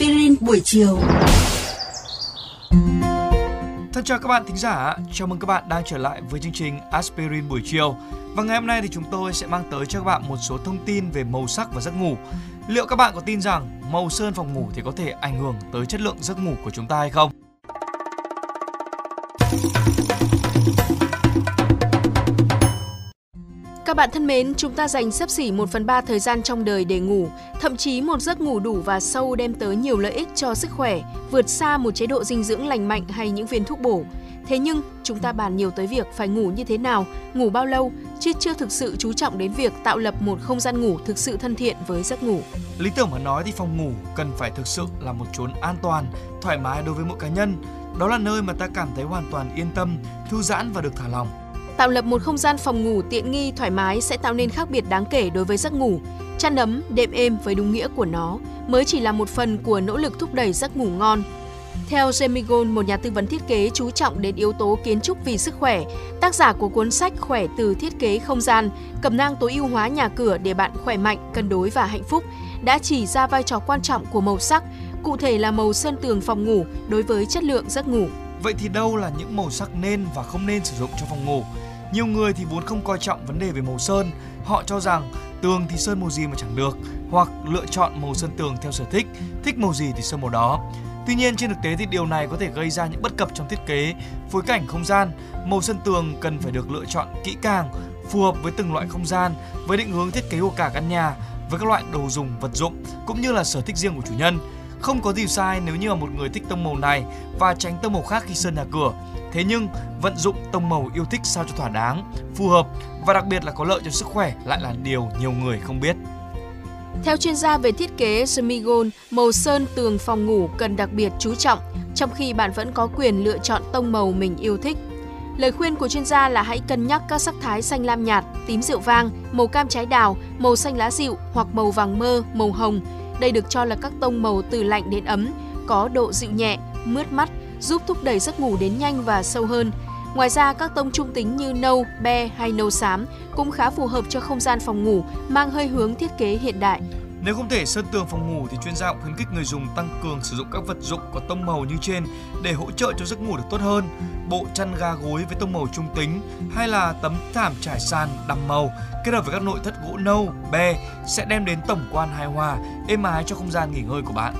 Aspirin buổi chiều. Thân chào các bạn thính giả, chào mừng các bạn đang trở lại với chương trình Aspirin buổi chiều. Và ngày hôm nay thì chúng tôi sẽ mang tới cho các bạn một số thông tin về màu sắc và giấc ngủ. Liệu các bạn có tin rằng màu sơn phòng ngủ thì có thể ảnh hưởng tới chất lượng giấc ngủ của chúng ta hay không? Các bạn thân mến, chúng ta dành sấp xỉ 1 phần 3 thời gian trong đời để ngủ. Thậm chí một giấc ngủ đủ và sâu đem tới nhiều lợi ích cho sức khỏe, vượt xa một chế độ dinh dưỡng lành mạnh hay những viên thuốc bổ. Thế nhưng, chúng ta bàn nhiều tới việc phải ngủ như thế nào, ngủ bao lâu, chứ chưa thực sự chú trọng đến việc tạo lập một không gian ngủ thực sự thân thiện với giấc ngủ. Lý tưởng mà nói thì phòng ngủ cần phải thực sự là một chốn an toàn, thoải mái đối với mỗi cá nhân. Đó là nơi mà ta cảm thấy hoàn toàn yên tâm, thư giãn và được thả lòng. Tạo lập một không gian phòng ngủ tiện nghi, thoải mái sẽ tạo nên khác biệt đáng kể đối với giấc ngủ. Chăn ấm, đệm êm với đúng nghĩa của nó mới chỉ là một phần của nỗ lực thúc đẩy giấc ngủ ngon. Theo Jamie Gold, một nhà tư vấn thiết kế chú trọng đến yếu tố kiến trúc vì sức khỏe, tác giả của cuốn sách Khỏe từ thiết kế không gian, cẩm nang tối ưu hóa nhà cửa để bạn khỏe mạnh, cân đối và hạnh phúc, đã chỉ ra vai trò quan trọng của màu sắc, cụ thể là màu sơn tường phòng ngủ đối với chất lượng giấc ngủ. Vậy thì đâu là những màu sắc nên và không nên sử dụng cho phòng ngủ? Nhiều người thì vốn không coi trọng vấn đề về màu sơn, họ cho rằng tường thì sơn màu gì mà chẳng được, hoặc lựa chọn màu sơn tường theo sở thích, thích màu gì thì sơn màu đó. Tuy nhiên trên thực tế thì điều này có thể gây ra những bất cập trong thiết kế, phối cảnh không gian. Màu sơn tường cần phải được lựa chọn kỹ càng, phù hợp với từng loại không gian, với định hướng thiết kế của cả căn nhà, với các loại đồ dùng, vật dụng cũng như là sở thích riêng của chủ nhân. Không có gì sai nếu như là một người thích tông màu này và tránh tông màu khác khi sơn nhà cửa. Thế nhưng vận dụng tông màu yêu thích sao cho thỏa đáng, phù hợp và đặc biệt là có lợi cho sức khỏe lại là điều nhiều người không biết. Theo chuyên gia về thiết kế Smigol, màu sơn tường phòng ngủ cần đặc biệt chú trọng, trong khi bạn vẫn có quyền lựa chọn tông màu mình yêu thích. Lời khuyên của chuyên gia là hãy cân nhắc các sắc thái xanh lam nhạt, tím rượu vang, màu cam trái đào, màu xanh lá dịu hoặc màu vàng mơ, màu hồng. Đây được cho là các tông màu từ lạnh đến ấm, có độ dịu nhẹ, mướt mắt, giúp thúc đẩy giấc ngủ đến nhanh và sâu hơn. Ngoài ra, các tông trung tính như nâu, be hay nâu xám cũng khá phù hợp cho không gian phòng ngủ, mang hơi hướng thiết kế hiện đại. Nếu không thể sơn tường phòng ngủ thì chuyên gia cũng khuyến khích người dùng tăng cường sử dụng các vật dụng có tông màu như trên để hỗ trợ cho giấc ngủ được tốt hơn. Bộ chăn ga gối với tông màu trung tính hay là tấm thảm trải sàn đậm màu kết hợp với các nội thất gỗ nâu, be sẽ đem đến tổng quan hài hòa, êm ái cho không gian nghỉ ngơi của bạn.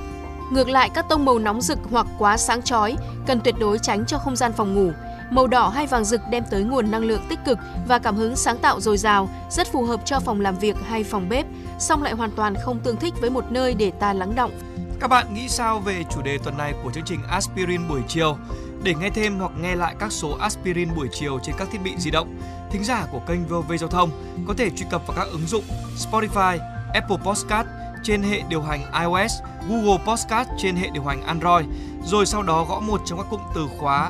Ngược lại, các tông màu nóng rực hoặc quá sáng chói cần tuyệt đối tránh cho không gian phòng ngủ. Màu đỏ hay vàng rực đem tới nguồn năng lượng tích cực và cảm hứng sáng tạo dồi dào, rất phù hợp cho phòng làm việc hay phòng bếp, song lại hoàn toàn không tương thích với một nơi để ta lắng động. Các bạn nghĩ sao về chủ đề tuần này của chương trình Aspirin buổi chiều? Để nghe thêm hoặc nghe lại các số Aspirin buổi chiều trên các thiết bị di động, thính giả của kênh VOV Giao thông có thể truy cập vào các ứng dụng Spotify, Apple Podcast trên hệ điều hành iOS, Google Podcast trên hệ điều hành Android, rồi sau đó gõ một trong các cụm từ khóa